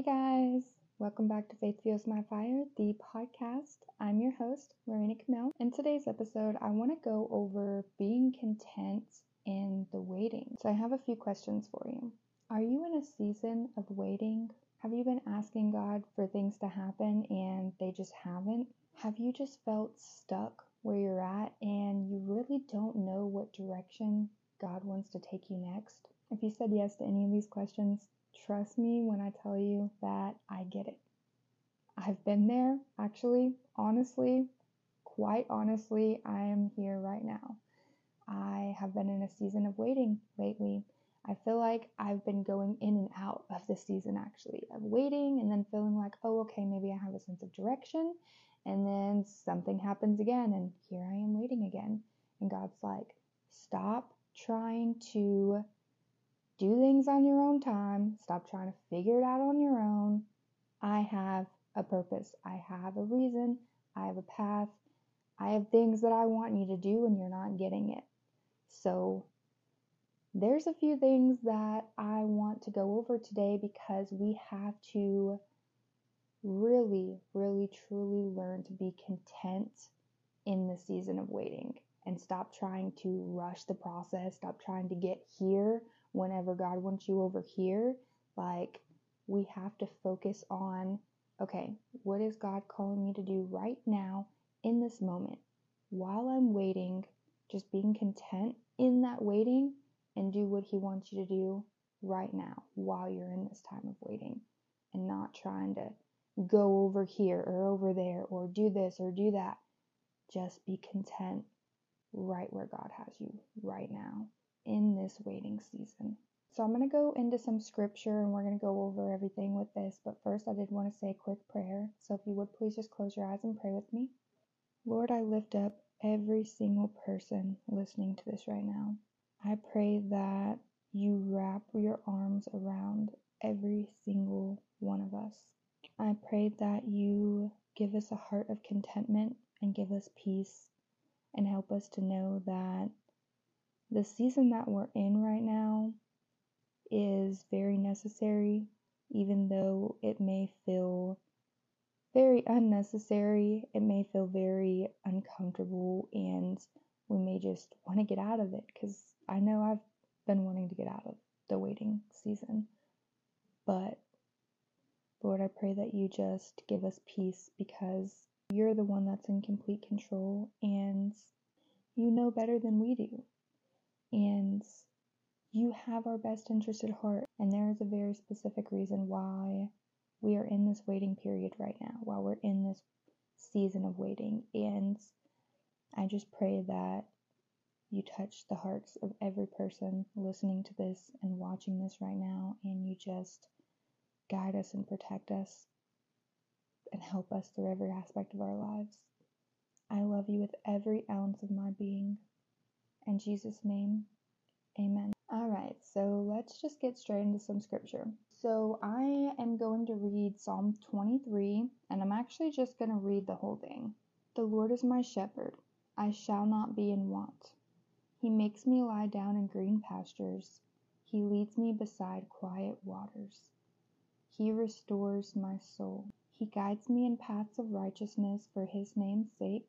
Hey guys, welcome back to Faith Fuels My Fire, the podcast. I'm your host, Marina Camille. In today's episode, I want to go over being content in the waiting. So I have a few questions for you. Are you in a season of waiting? Have you been asking God for things to happen and they just haven't? Have you just felt stuck where you're at and you really don't know what direction God wants to take you next? If you said yes to any of these questions, trust me when I tell you that I get it. I've been there, actually, honestly, quite honestly, I am here right now. I have been in a season of waiting lately. I feel like I've been going in and out of this season actually, of waiting and then feeling like, oh, okay, maybe I have a sense of direction. And then something happens again, and here I am waiting again. And God's like, stop trying to do things on your own time. Stop trying to figure it out on your own. I have a purpose. I have a reason. I have a path. I have things that I want you to do, and you're not getting it. So, there's a few things that I want to go over today because we have to really, really, truly learn to be content in the season of waiting and stop trying to rush the process, stop trying to get here whenever God wants you over here. Like, we have to focus on okay, what is God calling me to do right now in this moment while I'm waiting, just being content in that waiting and do what He wants you to do right now while you're in this time of waiting and not trying to go over here or over there or do this or do that. Just be content right where God has you right now in this waiting season. So I'm going to go into some scripture and we're going to go over everything with this. But first, I did want to say a quick prayer. So if you would please just close your eyes and pray with me. Lord, I lift up every single person listening to this right now. I pray that you wrap your arms around every single one of us. I pray that you give us a heart of contentment and give us peace and help us to know that the season that we're in right now is very necessary, even though it may feel very unnecessary. It may feel very uncomfortable, and we may just want to get out of it because I know I've been wanting to get out of the waiting season. But Lord, I pray that you just give us peace because you're the one that's in complete control and you know better than we do and you have our best interest at heart. And there is a very specific reason why we are in this waiting period right now, while we're in this season of waiting. And I just pray that you touch the hearts of every person listening to this and watching this right now, and you just guide us and protect us and help us through every aspect of our lives. I love you with every ounce of my being. In Jesus' name, amen. All right, so let's just get straight into some scripture. So I am going to read Psalm 23, and I'm actually just going to read the whole thing. The Lord is my shepherd, I shall not be in want. He makes me lie down in green pastures, He leads me beside quiet waters. He restores my soul. He guides me in paths of righteousness for His name's sake.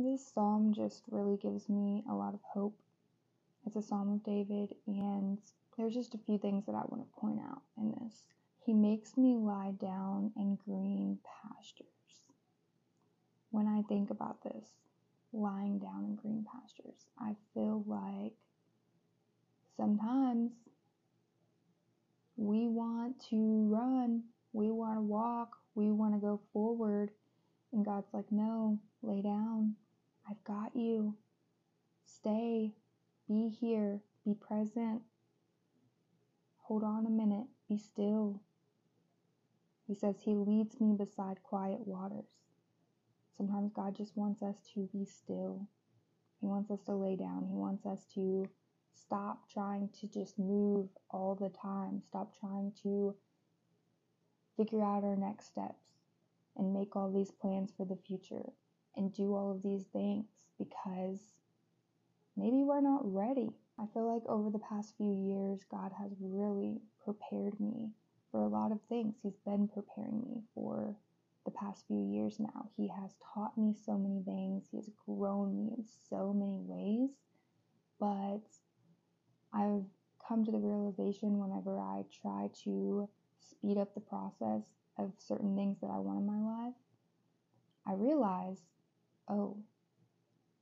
This psalm just really gives me a lot of hope. It's a psalm of David, and there's just a few things that I want to point out in this. He makes me lie down in green pastures. When I think about this, lying down in green pastures, I feel like sometimes we want to run, we want to walk, we want to go forward, and God's like, no, lay down, I've got you. Stay. Be here. Be present. Hold on a minute. Be still. He says he leads me beside quiet waters. Sometimes God just wants us to be still. He wants us to lay down. He wants us to stop trying to just move all the time. Stop trying to figure out our next steps and make all these plans for the future and do all of these things because maybe we're not ready. I feel like over the past few years, God has really prepared me for a lot of things. He's been preparing me for the past few years now. He has taught me so many things, He has grown me in so many ways. But I've come to the realization whenever I try to speed up the process of certain things that I want in my life, I realize, oh,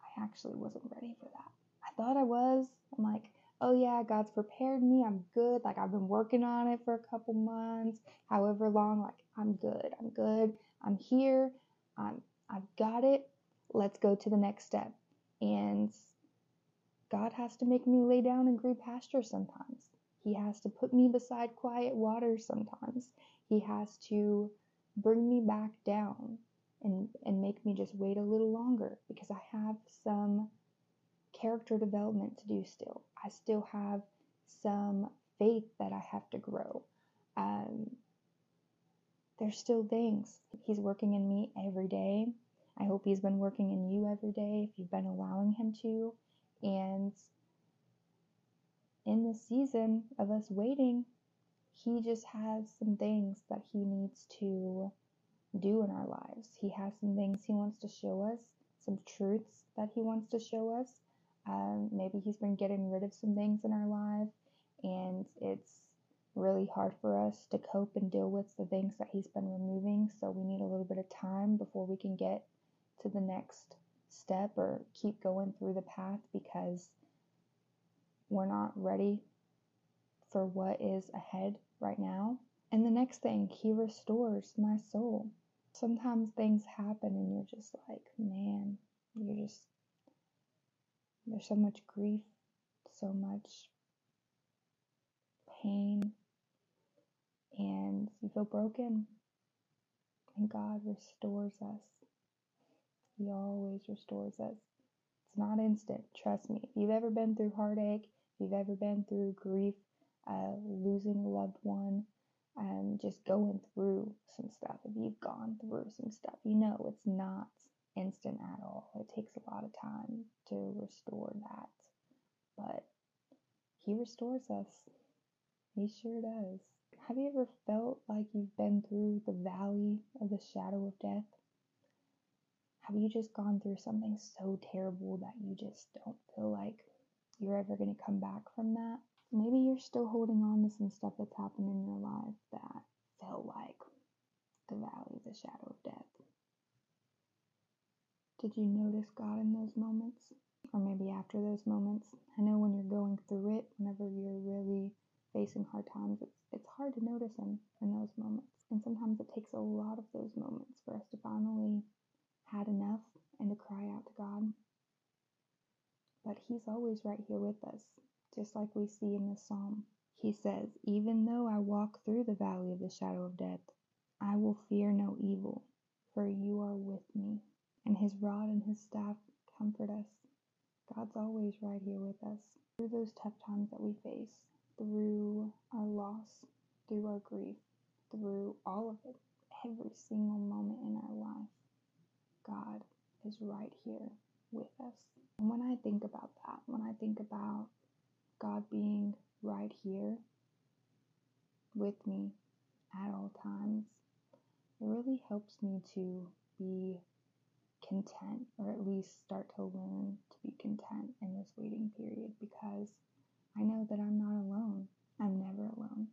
I actually wasn't ready for that. I thought I was. I'm like, oh yeah, God's prepared me. I'm good. Like I've been working on it for a couple months, however long. Like I'm good. I'm good. I'm here. I'm I've got it. Let's go to the next step. And God has to make me lay down in green pasture sometimes. He has to put me beside quiet waters sometimes. He has to bring me back down and, and make me just wait a little longer because I have some character development to do still. I still have some faith that I have to grow. Um, there's still things. He's working in me every day. I hope He's been working in you every day if you've been allowing Him to. And in the season of us waiting, He just has some things that He needs to do in our lives. He has some things He wants to show us, some truths that He wants to show us. Um, maybe He's been getting rid of some things in our life, and it's really hard for us to cope and deal with the things that He's been removing. So we need a little bit of time before we can get to the next step or keep going through the path because we're not ready for what is ahead right now. And the next thing, He restores my soul. Sometimes things happen and you're just like, man, you're just, there's so much grief, so much pain, and you feel broken. And God restores us. He always restores us. It's not instant, trust me. If you've ever been through heartache, if you've ever been through grief, uh, losing a loved one, just going through some stuff, if you've gone through some stuff, you know it's not instant at all. It takes a lot of time to restore that. But He restores us. He sure does. Have you ever felt like you've been through the valley of the shadow of death? Have you just gone through something so terrible that you just don't feel like you're ever going to come back from that? Maybe you're still holding on to some stuff that's happened in your life that felt like the valley the shadow of death. Did you notice God in those moments? Or maybe after those moments? I know when you're going through it, whenever you're really facing hard times, it's, it's hard to notice Him in those moments. And sometimes it takes a lot of those moments for us to finally had enough and to cry out to God. But He's always right here with us, just like we see in the psalm. He says, Even though I walk through the valley of the shadow of death, I will fear no evil, for you are with me, and His rod and His staff comfort us. God's always right here with us through those tough times that we face, through our loss, through our grief, through all of it, every single moment in our life. God is right here with us. And when I think about that, when I think about God being right here with me at all times, it really helps me to be content, or at least start to learn to be content in this waiting period because I know that I'm not alone. I'm never alone.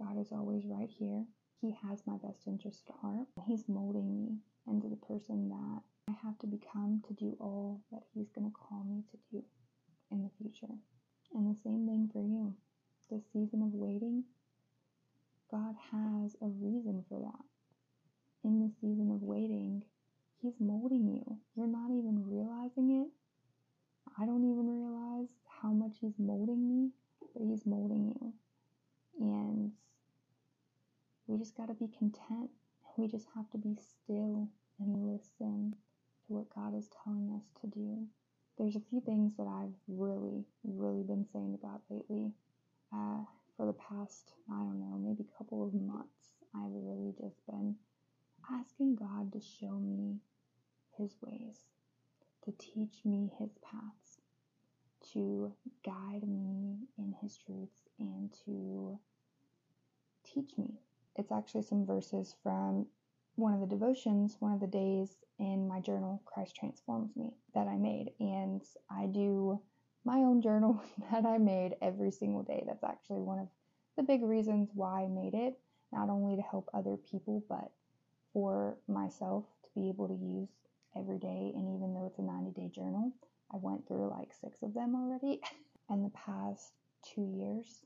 God is always right here. He has my best interest at heart. He's molding me into the person that I have to become to do all that He's going to call me to do in the future. And the same thing for you. This season of waiting, God has a reason for that. In the season of waiting, He's molding you. You're not even realizing it. I don't even realize how much He's molding me, but He's molding you. And we just got to be content. We just have to be still and listen to what God is telling us to do. There's a few things that I've really, really been saying God lately. Uh, for the past, I don't know, maybe couple of months, I've really just been asking God to show me His ways, to teach me His paths, to guide me in His truths, and to teach me. It's actually some verses from one of the devotions, one of the days in my journal, Christ Transforms Me, that I made. And I do my own journal that I made every single day. That's actually one of the big reasons why I made it, not only to help other people, but for myself to be able to use every day. And even though it's a 90 day journal, I went through like six of them already. in the past two years,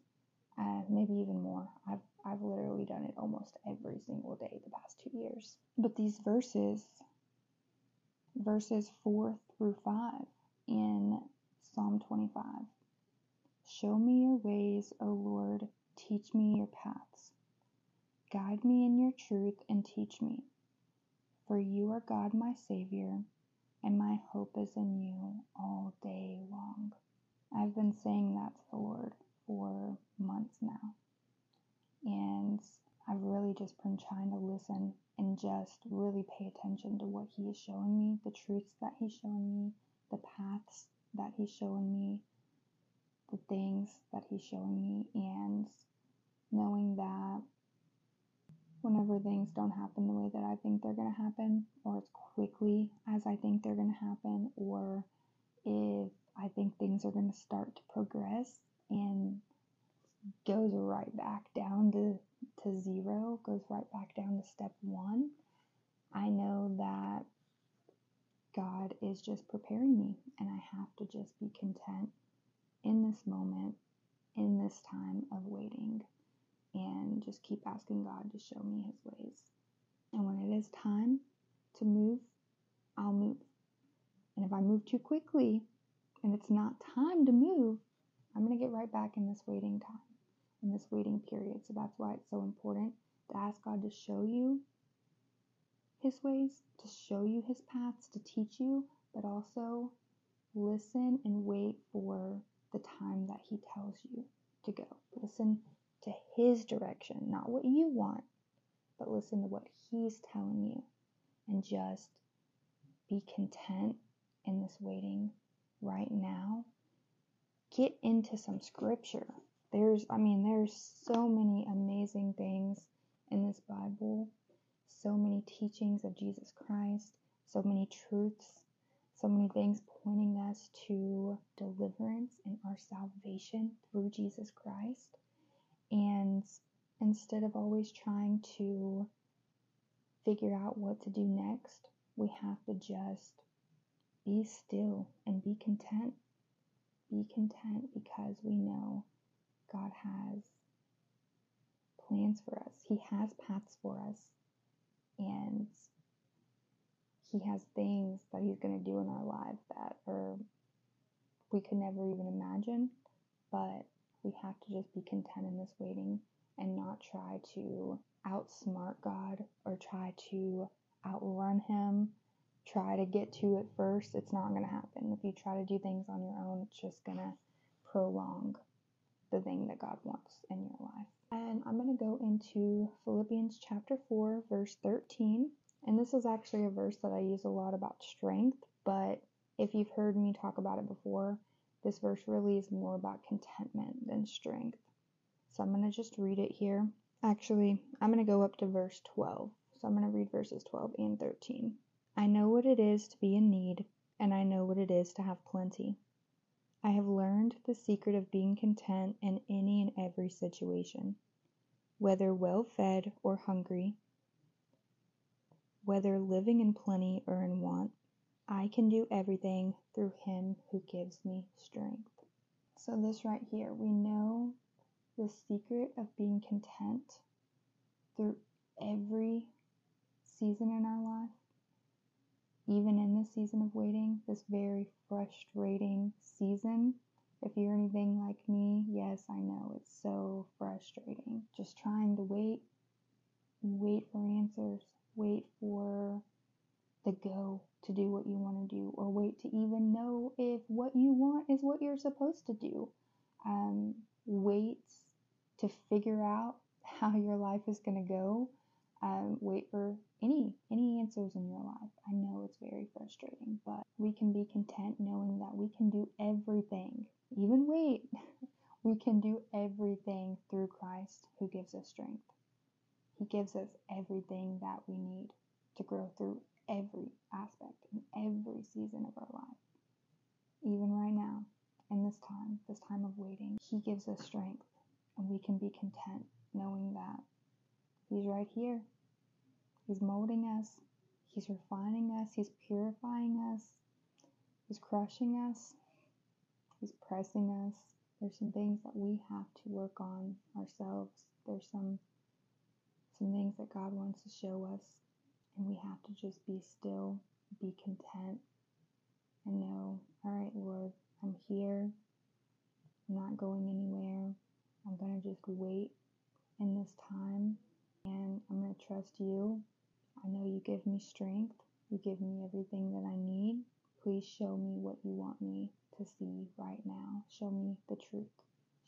uh, maybe even more. I've I've literally done it almost every single day the past two years. But these verses, verses four through five in Psalm 25, show me your ways, O Lord, teach me your paths. Guide me in your truth and teach me. For you are God, my Savior, and my hope is in you all day long. I've been saying that to the Lord for months now. And I've really just been trying to listen and just really pay attention to what He is showing me, the truths that He's showing me, the paths that He's showing me, the things that He's showing me, and knowing that whenever things don't happen the way that I think they're going to happen, or as quickly as I think they're going to happen, or if I think things are going to start to progress and goes right back down to, to zero, goes right back down to step one, I know that God is just preparing me, and I have to just be content in this moment, in this time of waiting, and just keep asking God to show me His ways. And when it is time to move, I'll move. And if I move too quickly and it's not time to move, I'm going to get right back in this waiting time in this waiting period. So that's why it's so important to ask God to show you His ways, to show you His paths, to teach you, but also listen and wait for the time that He tells you to go. Listen to His direction, not what you want, but listen to what He's telling you. And just be content in this waiting right now. Get into some scripture. There's, I mean, there's so many amazing things in this Bible, so many teachings of Jesus Christ, so many truths, so many things pointing us to deliverance and our salvation through Jesus Christ. And instead of always trying to figure out what to do next, we have to just be still and be content. Be content because we know God has plans for us. He has paths for us. And He has things that He's going to do in our life that are we could never even imagine. But we have to just be content in this waiting and not try to outsmart God or try to outrun Him, try to get to it first. It's not going to happen. If you try to do things on your own, it's just going to prolong the thing that God wants in your life. And I'm going to go into Philippians chapter 4, verse 13. And this is actually a verse that I use a lot about strength, but if you've heard me talk about it before, this verse really is more about contentment than strength. So I'm going to just read it here. Actually, I'm going to go up to verse 12. So I'm going to read verses 12 and 13. I know what it is to be in need, and I know what it is to have plenty. I have learned the secret of being content in any and every situation, whether well fed or hungry, whether living in plenty or in want. I can do everything through Him who gives me strength. So, this right here, we know the secret of being content through every season in our life even in this season of waiting, this very frustrating season. If you're anything like me, yes, I know it's so frustrating. Just trying to wait wait for answers, wait for the go to do what you want to do, or wait to even know if what you want is what you're supposed to do. Um, wait to figure out how your life is going to go. Um, wait for any any answers in your life. I know it's very frustrating, but we can be content knowing that we can do everything. Even wait, we can do everything through Christ who gives us strength. He gives us everything that we need to grow through every aspect in every season of our life. Even right now, in this time, this time of waiting, He gives us strength and we can be content knowing that He's right here. He's molding us, He's refining us, He's purifying us, He's crushing us, He's pressing us. There's some things that we have to work on ourselves. There's some some things that God wants to show us and we have to just be still, be content, and know, all right, Lord, I'm here. I'm not going anywhere. I'm going to just wait in this time and I'm going to trust you. I know you give me strength. You give me everything that I need. Please show me what you want me to see right now. Show me the truth.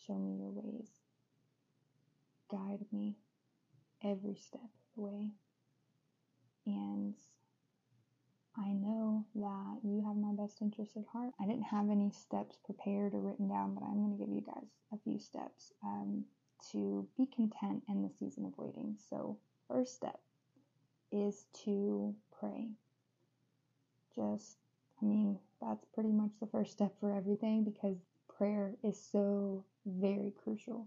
Show me your ways. Guide me every step of the way. And I know that you have my best interest at heart. I didn't have any steps prepared or written down, but I'm going to give you guys a few steps um, to be content in the season of waiting. So, first step is to pray. Just, I mean, that's pretty much the first step for everything because prayer is so very crucial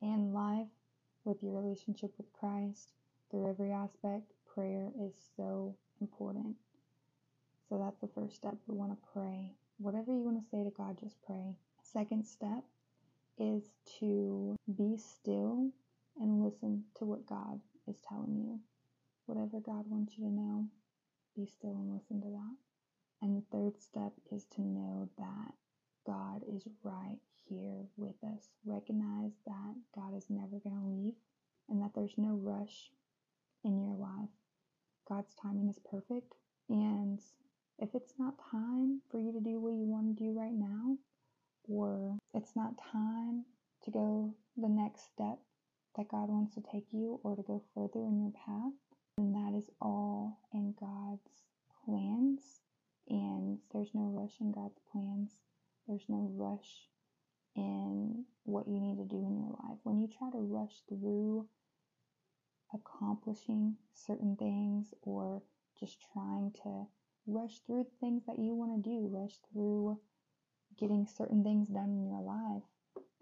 in life with your relationship with Christ through every aspect prayer is so important. So that's the first step. We want to pray. Whatever you want to say to God, just pray. Second step is to be still and listen to what God is telling you. Whatever God wants you to know, be still and listen to that. And the third step is to know that God is right here with us. Recognize that God is never going to leave and that there's no rush in your life. God's timing is perfect. And if it's not time for you to do what you want to do right now, or it's not time to go the next step that God wants to take you or to go further in your path, then that is all in God's plans. And there's no rush in God's plans. There's no rush in what you need to do in your life. When you try to rush through accomplishing certain things or just trying to rush through things that you want to do, rush through getting certain things done in your life,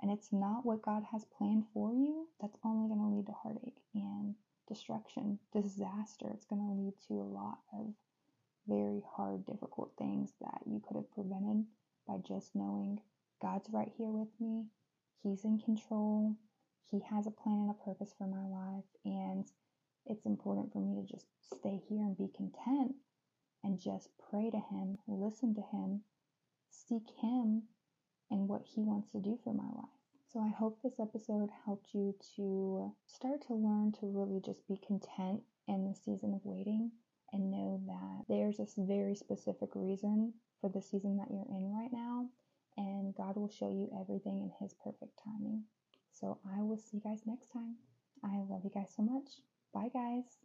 and it's not what God has planned for you, that's only going to lead to heartache and destruction, disaster. It's going to lead to a lot of very hard, difficult things that you could have prevented by just knowing God's right here with me. He's in control. He has a plan and a purpose for my life, and it's important for me to just stay here and be content and just pray to Him, listen to Him, seek Him and what He wants to do for my life. So I hope this episode helped you to start to learn to really just be content in the season of waiting and know that there's a very specific reason for the season that you're in right now, and God will show you everything in His perfect timing. So I will see you guys next time. I love you guys so much. Bye, guys.